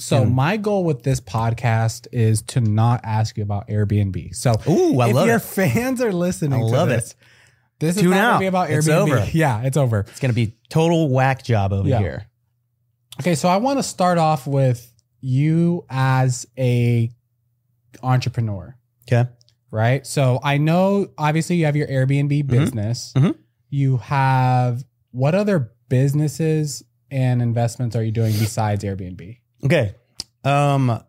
So And- my goal with this podcast is to not ask you about Airbnb. So Ooh, I if love your it. fans are listening, I love to it. this, This is Tune not gonna be about Airbnb. It's over. Yeah, it's over. It's gonna be total whack job over Yeah. here. Okay, so I want to start off with you as a entrepreneur, Okay. right? So I know obviously you have your Airbnb business. Mhm. You have what other businesses and investments are you doing besides Airbnb? Okay. Um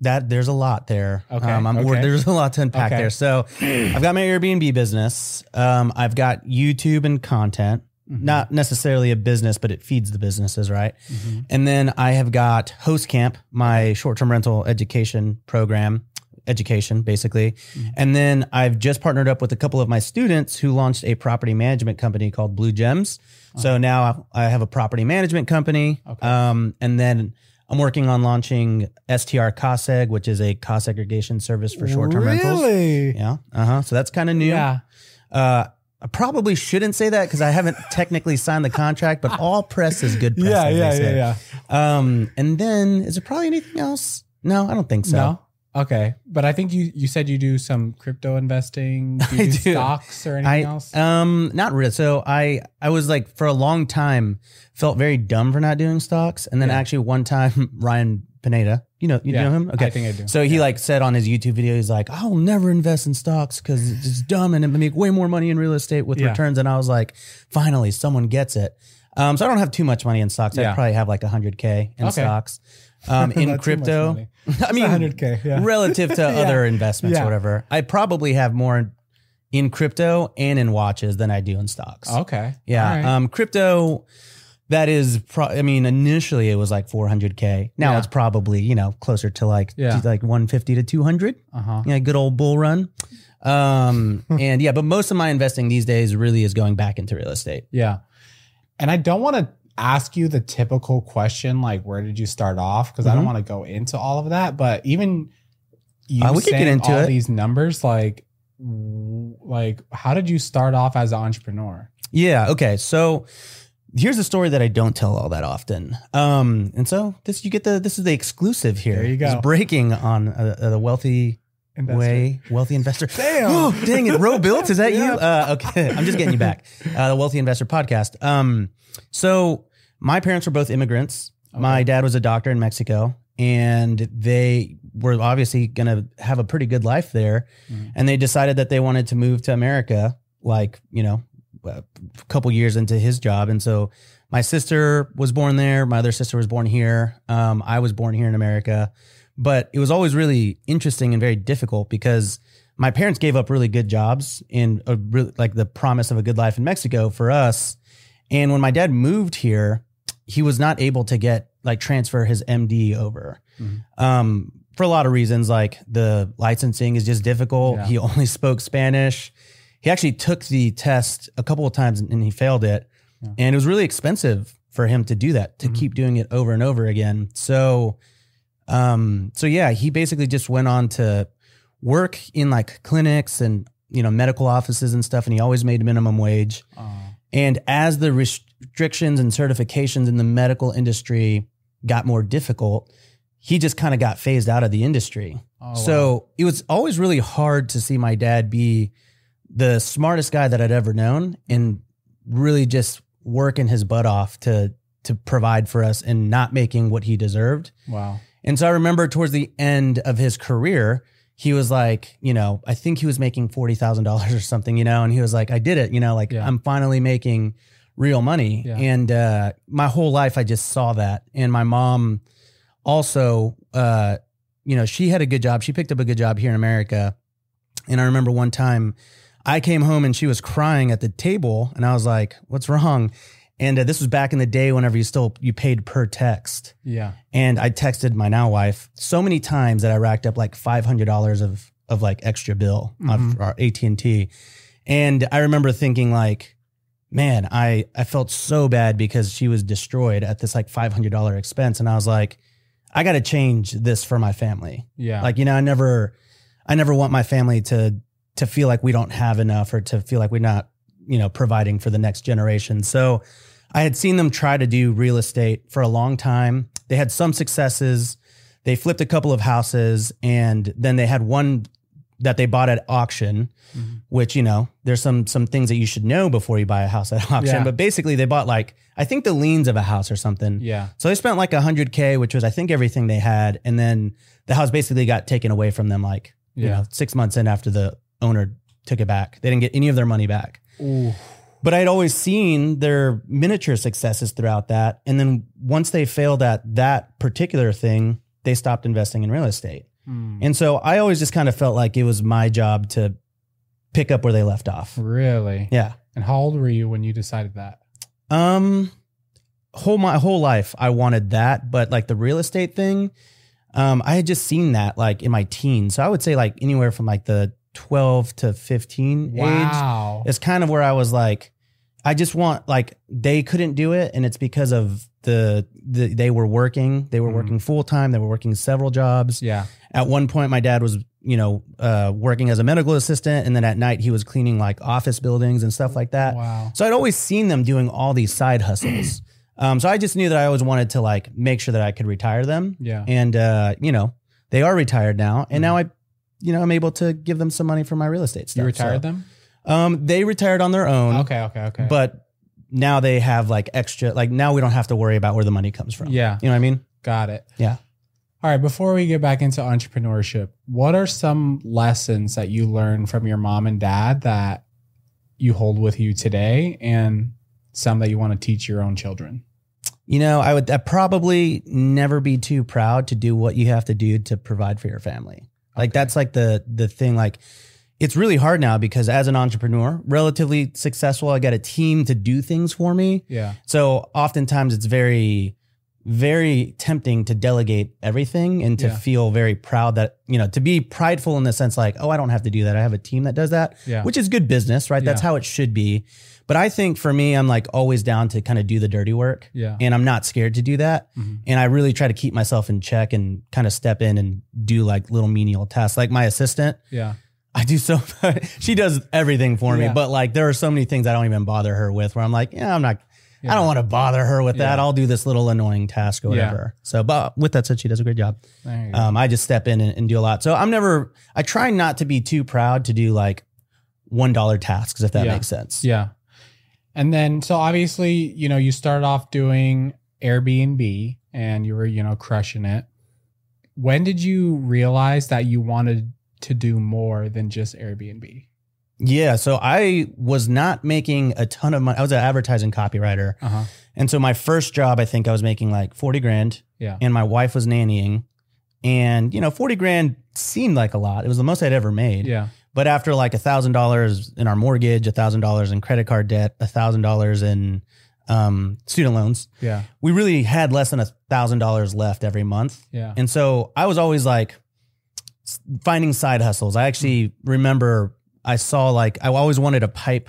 that there's a lot there. Okay, Um, I'm, okay. There's a lot to unpack Okay. there. So I've got my Airbnb business. Um, I've got YouTube and content. Mm-hmm. Not necessarily a business, but it feeds the businesses, right? Mhm. And then I have got Host Camp, my short-term rental education program, education basically. Mhm. And then I've just partnered up with a couple of my students who launched a property management company called Blue Gems. So now I have a property management company. Okay. Um, and then I'm working on launching STR COSEG, which is a cost segregation service for short-term rentals. Really? Yeah. Uh-huh. So that's kind of new. Yeah. Uh, I probably shouldn't say that because I haven't technically signed the contract, but all press is good press. Yeah, yeah, yeah, yeah. Um, and then is there probably anything else? No, I don't think so. No. Okay, but I think you you said you do some crypto investing. Do you do, do. stocks or anything I else? um not really. So I I was like for a long time felt very dumb for not doing stocks, and then Yeah. actually one time Ryan Pineda, you know you Yeah, know him, Okay, I think I do. So he like said on his YouTube video, he's like, I'll never invest in stocks because it's dumb and it make way more money in real estate with Yeah. returns. And I was like, finally, someone gets it. Um, so I don't have too much money in stocks. Yeah. I probably have like 100K in Okay. stocks. Um, in Not too much crypto. I mean, 100K, yeah. relative to Yeah. other investments Yeah. or whatever, I probably have more in crypto and in watches than I do in stocks. Okay. Yeah. Right. Um, crypto, that is, pro- I mean, initially it was like 400K. Now it's probably, you know, closer to like, Yeah. to like 150 to 200. uh-huh. Yeah, good old bull run. Um, and yeah, but most of my investing these days really is going back into real estate. Yeah. And I don't want to ask you the typical question like where did you start off because I don't Mhm. want to go into all of that, but even you Uh, we could get saying into all it. these numbers like like how did you start off as an entrepreneur? Yeah. Okay. So here's a story that I don't tell all that often. Um, and so this, you get the, this is the exclusive here. There you go. It's breaking on the wealthy Investor. way, wealthy investor. Damn. Oh, dang it. Robuilt. Is that Yeah. you? Uh, okay. I'm just getting you back. Uh, the wealthy investor podcast. Um, so my parents were both immigrants. My dad was a doctor in Mexico and they were obviously going to have a pretty good life there. Mhm. And they decided that they wanted to move to America, like, you know, a couple years into his job. And so my sister was born there. My other sister was born here. Um, I was born here in America. But it was always really interesting and very difficult because my parents gave up really good jobs in a like the promise of a good life in Mexico for us. And when my dad moved here, he was not able to get like transfer his MD over Mhm. um, for a lot of reasons. Like the licensing is just difficult. Yeah. He only spoke Spanish. He actually took the test a couple of times and he failed it. Yeah. And it was really expensive for him to do that, to Mhm. keep doing it over and over again. So, um, so yeah, he basically just went on to work in like clinics and, you know, medical offices and stuff. And he always made minimum wage. Uh, And as the restrictions and certifications in the medical industry got more difficult, he just kind of got phased out of the industry. oh, wow. so it was always really hard to see my dad be the smartest guy that I'd ever known and really just working his butt off to to provide for us and not making what he deserved. wow. And so I remember towards the end of his career, he was like, you know, I think he was making forty thousand dollars or something, you know, and he was like, I did it, you know, like Yeah. I'm finally making real money. Yeah. And uh, my whole life, I just saw that. And my mom also, uh, you know, she had a good job. She picked up a good job here in America. And I remember one time I came home and she was crying at the table, and I was like, "What's wrong?" And uh, this was back in the day whenever you still you paid per text. Yeah. And I texted my now wife so many times that I racked up like five hundred dollars of of like extra bill Mhm. of our AT and I remember thinking like, man, I I felt so bad because she was destroyed at this like five hundred dollar expense, and I was like, I got to change this for my family. Yeah. Like you know, I never, I never want my family to to feel like we don't have enough or to feel like we're not you know providing for the next generation. So I had seen them try to do real estate for a long time. They had some successes. They flipped a couple of houses and then they had one that they bought at auction, Mhm. which, you know, there's some some things that you should know before you buy a house at auction. Yeah. But basically they bought like I think the liens of a house or something. Yeah. So they spent like a hundred K, which was I think everything they had. And then the house basically got taken away from them like, you Yeah. know, six months in after the owner took it back. They didn't get any of their money back. Ooh. But I'd always seen their miniature successes throughout that. And then once they failed at that particular thing, they stopped investing in real estate. Hmm. And so I always just kind of felt like it was my job to pick up where they left off. Really? Yeah. And how old were you when you decided that? Um whole my whole life I wanted that, but like the real estate thing, um, I had just seen that like in my teens. So I would say like anywhere from like the 12 to 15 age Wow. is kind of where I was like, I just want like they couldn't do it, and it's because of the, the they were working, they were Mhm. working full time, they were working several jobs. Yeah. At one point, my dad was you know uh, working as a medical assistant, and then at night he was cleaning like office buildings and stuff like that. Wow. So I'd always seen them doing all these side hustles. um, so I just knew that I always wanted to like make sure that I could retire them, Yeah. and uh, you know they are retired now, and Mhm. now I. You know, I'm able to give them some money for my real estate stuff. You retired so- them? um, they retired on their own. Okay. Okay. Okay. But now they have like extra, like now we don't have to worry about where the money comes from. yeah. You know what I mean? Got it. Yeah. All right. Before we get back into entrepreneurship, what are some lessons that you learned from your mom and dad that you hold with you today and some that you want to teach your own children? You know, I would I'd probably never be too proud to do what you have to do to provide for your family. Like Okay. that's like the the thing. Like it's really hard now because as an entrepreneur, relatively successful, I got a team to do things for me. Yeah. So oftentimes it's very, very tempting to delegate everything and to Yeah. feel very proud that, you know, to be prideful in the sense like, oh, I don't have to do that. I have a team that does that, Yeah. which is good business, right? That's how it should be. But I think for me, I'm like always down to kind of do the dirty work Yeah. and I'm not scared to do that. Mhm. And I really try to keep myself in check and kind of step in and do like little menial tasks. Like my assistant, Yeah. I do so she does everything for me, Yeah. but like there are so many things I don't even bother her with where I'm like, yeah, I'm not Yeah. I don't want to bother her with that. Yeah. I'll do this little annoying task or Yeah. whatever. So, but with that said, she does a great job. There you go. Um, I just step in and, and do a lot. So I'm never, I try not to be too proud to do like $1 tasks, if that Yeah. makes sense. Yeah. And then, so obviously, you know, you started off doing Airbnb and you were, you know, crushing it. When did you realize that you wanted to do more than just Airbnb? Yeah. So I was not making a ton of money. I was an advertising copywriter. Uh huh. And so my first job, I think I was making like 40 grand Yeah. and my wife was nannying. And, you know, 40 grand seemed like a lot. It was the most I'd ever made. Yeah. But after like a thousand dollars in our mortgage, a thousand dollars in credit card debt, a thousand dollars in um, student loans, Yeah. we really had less than a thousand dollars left every month. Yeah. And so I was always like finding side hustles. I actually remember I saw like I always wanted a pipe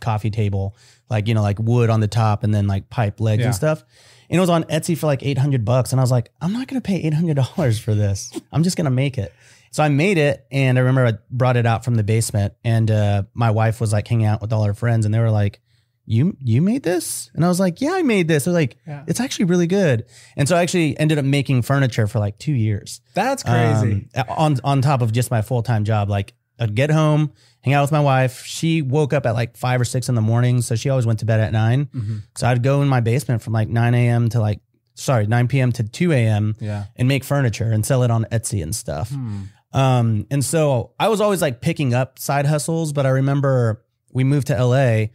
coffee table, like you know, like wood on the top and then like pipe legs Yeah. and stuff. And it was on Etsy for like 800 bucks. And I was like, I'm not going to pay $800 for this. I'm just going to make it. So I made it. And I remember I brought it out from the basement and uh, my wife was like hanging out with all her friends and they were like, you, you made this? And I was like, yeah, I made this. They're like, Yeah. it's actually really good. And so I actually ended up making furniture for like two years. That's crazy. Um, on on top of just my full time job, like I'd get home, hang out with my wife. She woke up at like five or six in the morning, so she always went to bed at nine. Mhm. So I'd go in my basement from like nine a.m. to like sorry nine p.m. to two a.m. Yeah. and make furniture and sell it on Etsy and stuff. Hmm. Um, and so I was always like picking up side hustles, but I remember we moved to LA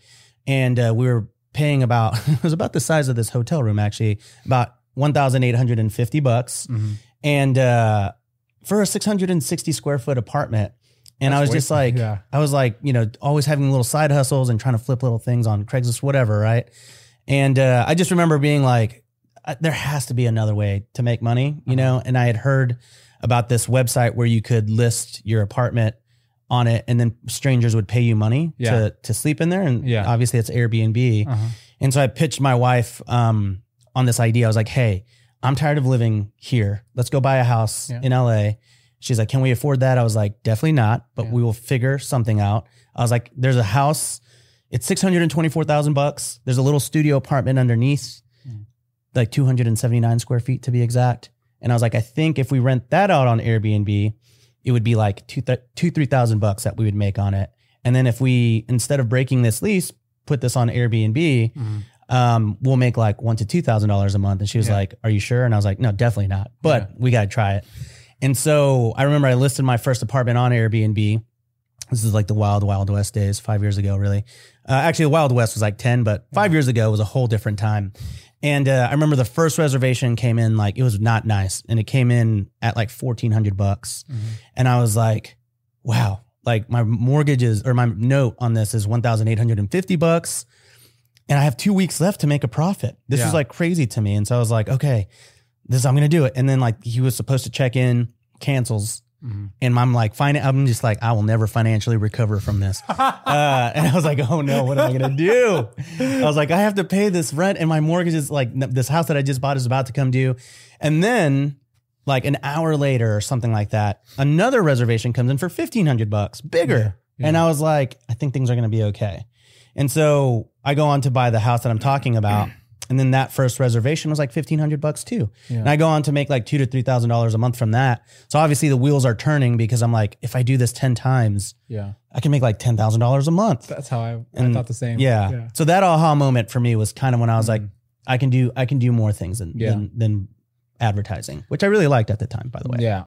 and uh, we were paying about it was about the size of this hotel room actually, about one thousand eight hundred and fifty bucks, Mhm. and uh, for a six hundred and sixty square foot apartment. And I was just like, yeah. I was like, you know, always having little side hustles and trying to flip little things on Craigslist, whatever, right? And uh, I just remember being like, I- there has to be another way to make money, you know? And I had heard about this website where you could list your apartment on it and then strangers would pay you money Yeah. to, to sleep in there. And Yeah. obviously it's Airbnb. Uh-huh. And so I pitched my wife um, on this idea. I was like, hey, I'm tired of living here. Let's go buy a house Yeah. in LA. She's like, can we afford that? I was like, definitely not, but we will figure something out. I was like, there's a house It's six hundred and twenty four thousand bucks. There's a little studio apartment underneath. Like two hundred and seventy nine square feet to be exact. And I was like, I think if we rent that out on Airbnb, it would be like two, th- two three thousand bucks that we would make on it. And then if we instead of breaking this lease, put this on Airbnb, Mhm. um, we'll make like one to two thousand dollars a month. And she was Yeah. like, Are you sure? And I was like, No, definitely not. But we gotta try it. And so I remember I listed my first apartment on Airbnb. This is like the wild, wild west days, five years ago, really. Uh, actually, the Wild West was like 10, but five years ago was a whole different time. And uh, I remember the first reservation came in like it was not nice, and it came in at like fourteen hundred bucks, Mhm. and I was like, "Wow!" Like my mortgage is or my note on this is one thousand eight hundred and fifty bucks, and I have two weeks left to make a profit. This Yeah. was like crazy to me, and so I was like, "Okay, this I'm gonna do it." And then like he was supposed to check in, cancels, Mhm. and I'm like, "Fine," I'm just like, "I will never financially recover from this." uh, and I was like, "Oh no, what am I gonna do?" I was like, "I have to pay this rent, and my mortgage is like this house that I just bought is about to come due." And then, like an hour later or something like that, another reservation comes in for fifteen hundred bucks, bigger. Yeah. And I was like, "I think things are gonna be okay." And so I go on to buy the house that I'm talking about. And then that first reservation was like fifteen hundred bucks too. Yeah. And I go on to make like two to three thousand dollars a month from that. So obviously the wheels are turning because I'm like, if I do this ten times, Yeah. I can make like ten thousand dollars a month. That's how I, I And- thought the same. Yeah. Yeah. So that aha moment for me was kind of when I was like, Mhm. I can do I can do more things than Yeah. than, than advertising, which I really liked at the time, by the way. Yeah.